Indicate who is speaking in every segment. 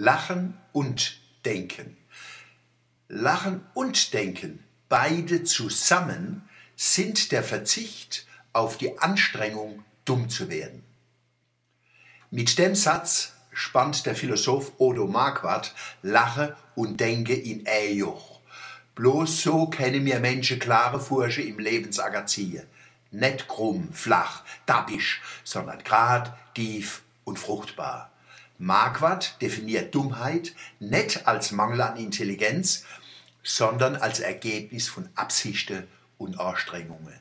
Speaker 1: Lachen und Denken. Lachen und Denken, beide zusammen, sind der Verzicht auf die Anstrengung, dumm zu werden. Mit dem Satz spannt der Philosoph Odo Marquardt Lache und Denke in Ejoch. Bloß so kennen mir Menschen klare Furche im Lebensager ziehen. Nicht krumm, flach, dappisch, sondern grad, tief und fruchtbar. Marquardt definiert Dummheit nicht als Mangel an Intelligenz, sondern als Ergebnis von Absichten und Anstrengungen.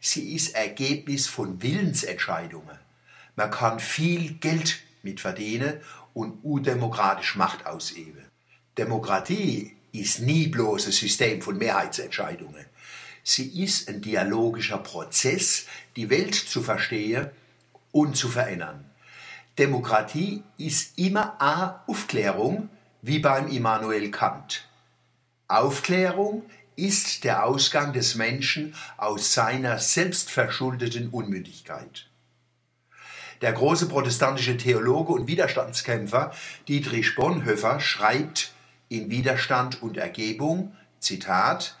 Speaker 1: Sie ist Ergebnis von Willensentscheidungen. Man kann viel Geld mit verdienen und udemokratisch Macht ausüben. Demokratie ist nie bloß ein System von Mehrheitsentscheidungen. Sie ist ein dialogischer Prozess, die Welt zu verstehen und zu verändern. Demokratie ist immer a Aufklärung, wie beim Immanuel Kant. Aufklärung ist der Ausgang des Menschen aus seiner selbstverschuldeten Unmündigkeit. Der große protestantische Theologe und Widerstandskämpfer Dietrich Bonhoeffer schreibt in Widerstand und Ergebung, Zitat,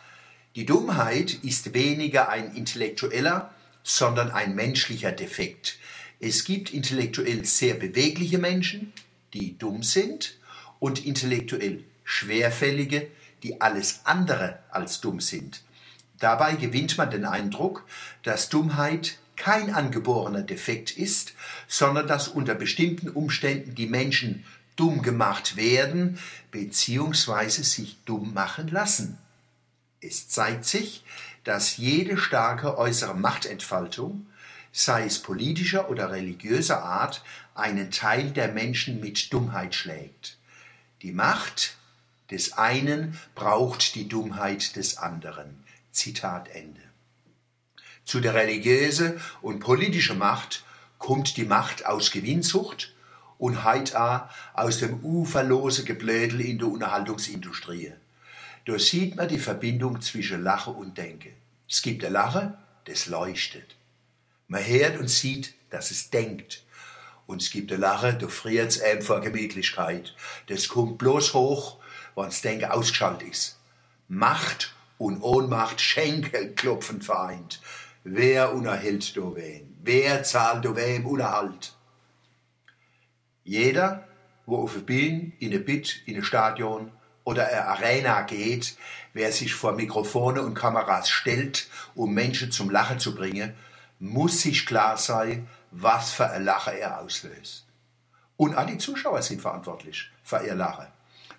Speaker 1: die Dummheit ist weniger ein intellektueller, sondern ein menschlicher Defekt, es gibt intellektuell sehr bewegliche Menschen, die dumm sind, und intellektuell schwerfällige, die alles andere als dumm sind. Dabei gewinnt man den Eindruck, dass Dummheit kein angeborener Defekt ist, sondern dass unter bestimmten Umständen die Menschen dumm gemacht werden bzw. sich dumm machen lassen. Es zeigt sich, dass jede starke äußere Machtentfaltung sei es politischer oder religiöser Art, einen Teil der Menschen mit Dummheit schlägt. Die Macht des einen braucht die Dummheit des anderen. Zitat Ende. Zu der religiöse und politische Macht kommt die Macht aus Gewinnsucht und heit aus dem uferlose Geblödel in der Unterhaltungsindustrie. Da sieht man die Verbindung zwischen Lache und Denke. Es gibt eine Lache, das leuchtet. Man hört und sieht, dass es denkt. Und es gibt eine Lache, da friert es einem vor Gemütlichkeit. Das kommt bloß hoch, wenn das Denken ausgeschaltet ist. Macht und Ohnmacht schenkelklopfend vereint. Wer unerhält do wen? Wer zahlt do wem Unerhalt? Jeder, wo auf eine Bühne, in eine Bit, in ein Stadion oder eine Arena geht, wer sich vor Mikrofone und Kameras stellt, um Menschen zum Lachen zu bringen, muss sich klar sein, was für ein Lachen er auslöst. Und alle Zuschauer sind verantwortlich für ihr Lachen.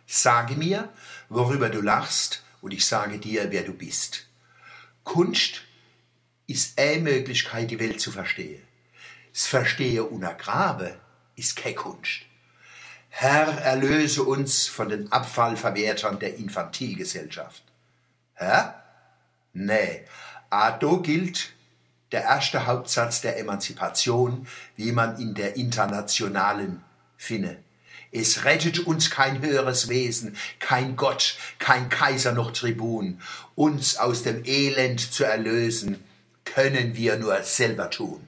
Speaker 1: Sage mir, worüber du lachst, und ich sage dir, wer du bist. Kunst ist eine Möglichkeit, die Welt zu verstehen. Das Verstehen ohne Grabe ist keine Kunst. Herr, erlöse uns von den Abfallverwertern der Infantilgesellschaft. Hä? Nee, Ado gilt der erste Hauptsatz der Emanzipation, wie man in der internationalen finne. Es rettet uns kein höheres Wesen, kein Gott, kein Kaiser noch Tribun. Uns aus dem Elend zu erlösen, können wir nur selber tun.